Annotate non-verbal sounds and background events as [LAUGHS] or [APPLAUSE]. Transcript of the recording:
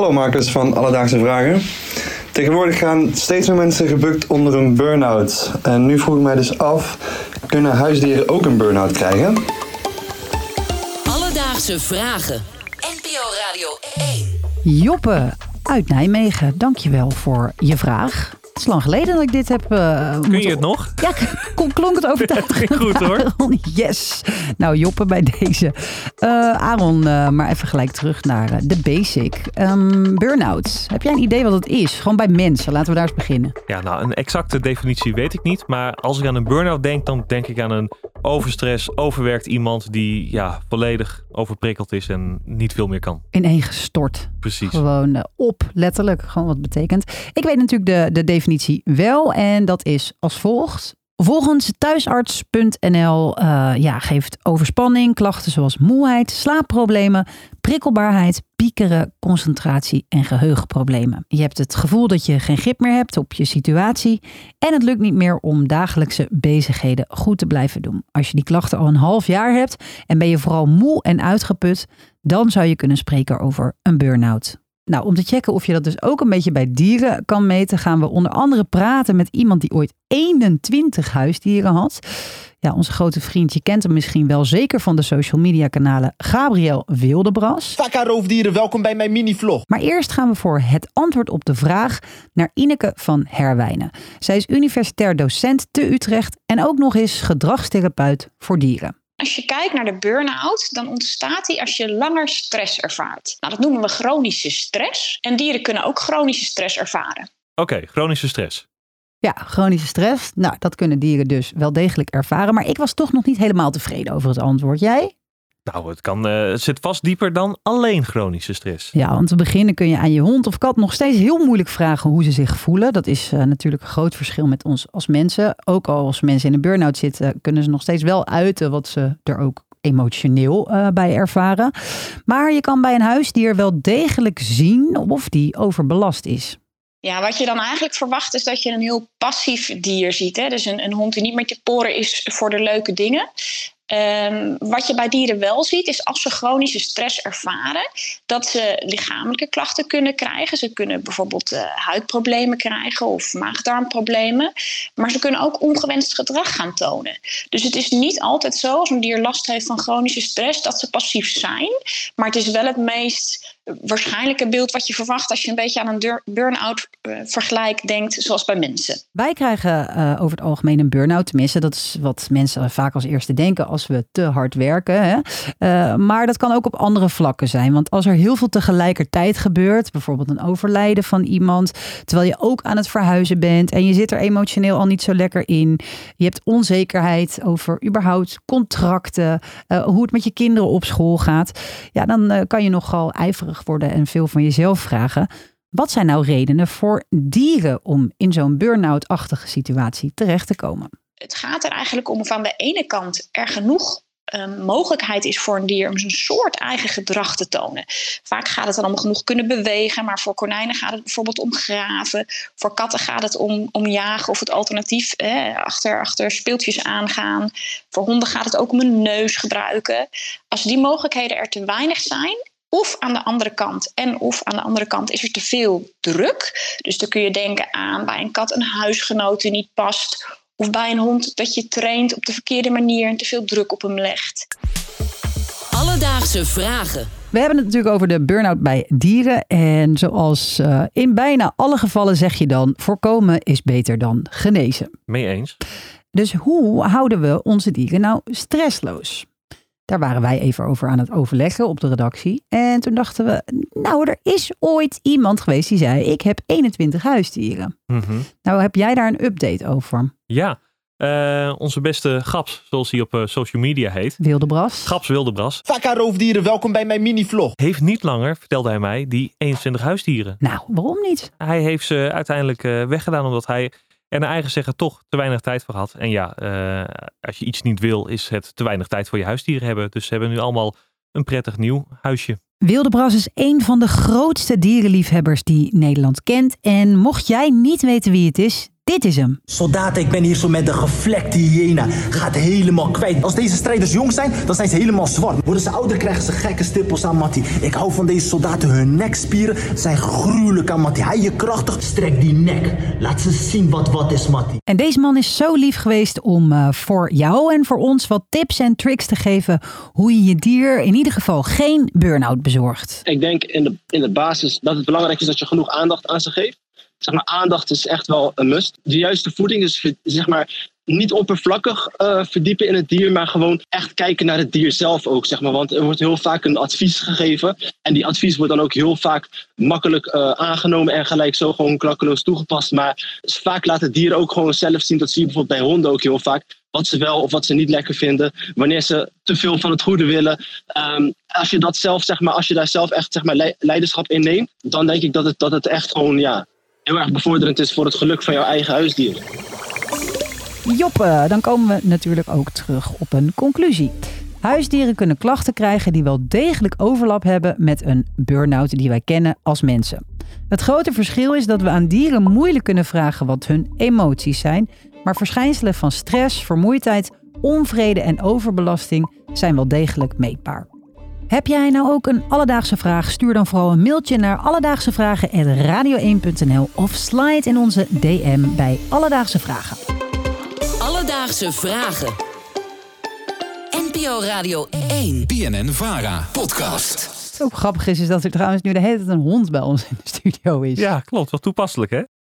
Hallo makers van Alledaagse Vragen. Tegenwoordig gaan steeds meer mensen gebukt onder een burn-out. En nu vroeg ik mij dus af, kunnen huisdieren ook een burn-out krijgen? Alledaagse Vragen. NPO Radio 1. Joppe uit Nijmegen, dankjewel voor je vraag. Is lang geleden dat ik dit heb uh, Kun je het nog? Ja, klonk, klonk het overtuigend. Ging [LAUGHS] goed hoor. Yes. Nou, Joppe bij deze. Uh, Aaron, uh, maar even gelijk terug naar de basic. Um, Burnout. Heb jij een idee wat het is? Gewoon bij mensen. Laten we daar eens beginnen. Ja, nou, een exacte definitie weet ik niet. Maar als ik aan een burn-out denk, dan denk ik aan een overstress, overwerkt iemand die ja, volledig overprikkeld is en niet veel meer kan. Ineengestort. Precies. Gewoon op, letterlijk. Gewoon wat betekent. Ik weet natuurlijk de, de definitie wel en dat is als volgt. Volgens thuisarts.nl uh, ja, geeft overspanning klachten zoals moeheid, slaapproblemen, prikkelbaarheid, piekeren, concentratie en geheugenproblemen. Je hebt het gevoel dat je geen grip meer hebt op je situatie en het lukt niet meer om dagelijkse bezigheden goed te blijven doen. Als je die klachten al een half jaar hebt en ben je vooral moe en uitgeput, dan zou je kunnen spreken over een burn-out. Nou, om te checken of je dat dus ook een beetje bij dieren kan meten, gaan we onder andere praten met iemand die ooit 21 huisdieren had. Ja, onze grote vriend, je kent hem misschien wel zeker van de social media kanalen, Gabriel Wildebras. Taka roofdieren, welkom bij mijn mini-vlog. Maar eerst gaan we voor het antwoord op de vraag naar Ineke van Herwijnen. Zij is universitair docent te Utrecht en ook nog eens gedragstherapeut voor dieren. Als je kijkt naar de burn-out, dan ontstaat die als je langer stress ervaart. Nou, dat noemen we chronische stress. En dieren kunnen ook chronische stress ervaren. Oké, okay, chronische stress. Ja, chronische stress. Nou, dat kunnen dieren dus wel degelijk ervaren. Maar ik was toch nog niet helemaal tevreden over het antwoord. Jij? Nou, het, kan, uh, het zit vast dieper dan alleen chronische stress. Ja, want te beginnen kun je aan je hond of kat nog steeds heel moeilijk vragen hoe ze zich voelen. Dat is uh, natuurlijk een groot verschil met ons als mensen. Ook al als mensen in een burn-out zitten, kunnen ze nog steeds wel uiten wat ze er ook emotioneel uh, bij ervaren. Maar je kan bij een huisdier wel degelijk zien of die overbelast is. Ja, wat je dan eigenlijk verwacht is dat je een heel passief dier ziet. Hè? Dus een, een hond die niet met je poren is voor de leuke dingen. Um, wat je bij dieren wel ziet, is als ze chronische stress ervaren, dat ze lichamelijke klachten kunnen krijgen. Ze kunnen bijvoorbeeld uh, huidproblemen krijgen of maagdarmproblemen. Maar ze kunnen ook ongewenst gedrag gaan tonen. Dus het is niet altijd zo, als een dier last heeft van chronische stress, dat ze passief zijn. Maar het is wel het meest waarschijnlijke beeld wat je verwacht als je een beetje aan een burn-out uh, vergelijk denkt, zoals bij mensen. Wij krijgen uh, over het algemeen een burn-out, tenminste, dat is wat mensen vaak als eerste denken als we te hard werken. Hè? Uh, maar dat kan ook op andere vlakken zijn, want als er heel veel tegelijkertijd gebeurt, bijvoorbeeld een overlijden van iemand, terwijl je ook aan het verhuizen bent en je zit er emotioneel al niet zo lekker in, je hebt onzekerheid over überhaupt contracten, hoe het met je kinderen op school gaat, ja, dan kan je nogal ijverig worden en veel van jezelf vragen. Wat zijn nou redenen voor dieren om in zo'n burn-out-achtige situatie terecht te komen? Het gaat er eigenlijk om of aan de ene kant er genoeg um, mogelijkheid is voor een dier om zijn soort eigen gedrag te tonen. Vaak gaat het dan om genoeg kunnen bewegen, maar voor konijnen gaat het bijvoorbeeld om graven. Voor katten gaat het om, om jagen of het alternatief achter, achter speeltjes aangaan. Voor honden gaat het ook om een neus gebruiken. Als die mogelijkheden er te weinig zijn, of aan de andere kant. En of aan de andere kant is er te veel druk. Dus dan kun je denken aan bij een kat een huisgenoot die niet past. Of bij een hond dat je traint op de verkeerde manier en te veel druk op hem legt. Alledaagse vragen. We hebben het natuurlijk over de burn-out bij dieren. En zoals uh, in bijna alle gevallen zeg je dan: voorkomen is beter dan genezen. Mee eens. Dus hoe houden we onze dieren nou stressloos? Daar waren wij even over aan het overleggen op de redactie. En toen dachten we, nou, er is ooit iemand geweest die zei: Ik heb 21 huisdieren. Mm -hmm. Nou, heb jij daar een update over? Ja, uh, onze beste Gaps, zoals hij op uh, social media heet. Wildebras. Gaps Wildebras. Taka roofdieren, welkom bij mijn mini-vlog. Heeft niet langer, vertelde hij mij, die 21 huisdieren. Nou, waarom niet? Hij heeft ze uiteindelijk uh, weggedaan omdat hij er naar eigen zeggen toch te weinig tijd voor had. En ja, uh, als je iets niet wil, is het te weinig tijd voor je huisdieren hebben. Dus ze hebben nu allemaal een prettig nieuw huisje. Wildebras is een van de grootste dierenliefhebbers die Nederland kent. En mocht jij niet weten wie het is, Dit is hem. Soldaten, ik ben hier zo met de gevlekte hyena. Gaat helemaal kwijt. Als deze strijders jong zijn, dan zijn ze helemaal zwart. Worden ze ouder, krijgen ze gekke stippels aan Mattie. Ik hou van deze soldaten. Hun nekspieren zijn gruwelijk aan Mattie. Hij je krachtig, strek die nek. Laat ze zien wat wat is, Mattie. En deze man is zo lief geweest om uh, voor jou en voor ons wat tips en tricks te geven hoe je je dier in ieder geval geen burn-out bezorgt. Ik denk in de, in de basis dat het belangrijk is dat je genoeg aandacht aan ze geeft. Zeg maar, aandacht is echt wel een must. De juiste voeding is zeg maar, niet oppervlakkig uh, verdiepen in het dier, maar gewoon echt kijken naar het dier zelf ook. Zeg maar. Want er wordt heel vaak een advies gegeven. En die advies wordt dan ook heel vaak makkelijk uh, aangenomen en gelijk zo gewoon klakkeloos toegepast. Maar vaak laat het dier ook gewoon zelf zien. Dat zie je bijvoorbeeld bij honden ook heel vaak. Wat ze wel of wat ze niet lekker vinden. Wanneer ze te veel van het goede willen. Um, als je dat zelf, zeg maar, als je daar zelf echt zeg maar, leiderschap in neemt, dan denk ik dat het, dat het echt gewoon ja, heel erg bevorderend is voor het geluk van jouw eigen huisdier. Joppe, dan komen we natuurlijk ook terug op een conclusie. Huisdieren kunnen klachten krijgen die wel degelijk overlap hebben met een burn-out die wij kennen als mensen. Het grote verschil is dat we aan dieren moeilijk kunnen vragen wat hun emoties zijn, maar verschijnselen van stress, vermoeidheid, onvrede en overbelasting zijn wel degelijk meetbaar. Heb jij nou ook een alledaagse vraag? Stuur dan vooral een mailtje naar alledaagsevragen.radio1.nl of slide in onze DM bij Alledaagse Vragen. Alledaagse Vragen. NPO Radio 1. BNN Vara. Podcast. Wat ook grappig is, is dat er trouwens nu de hele tijd een hond bij ons in de studio is. Ja, klopt. Wat toepasselijk, hè?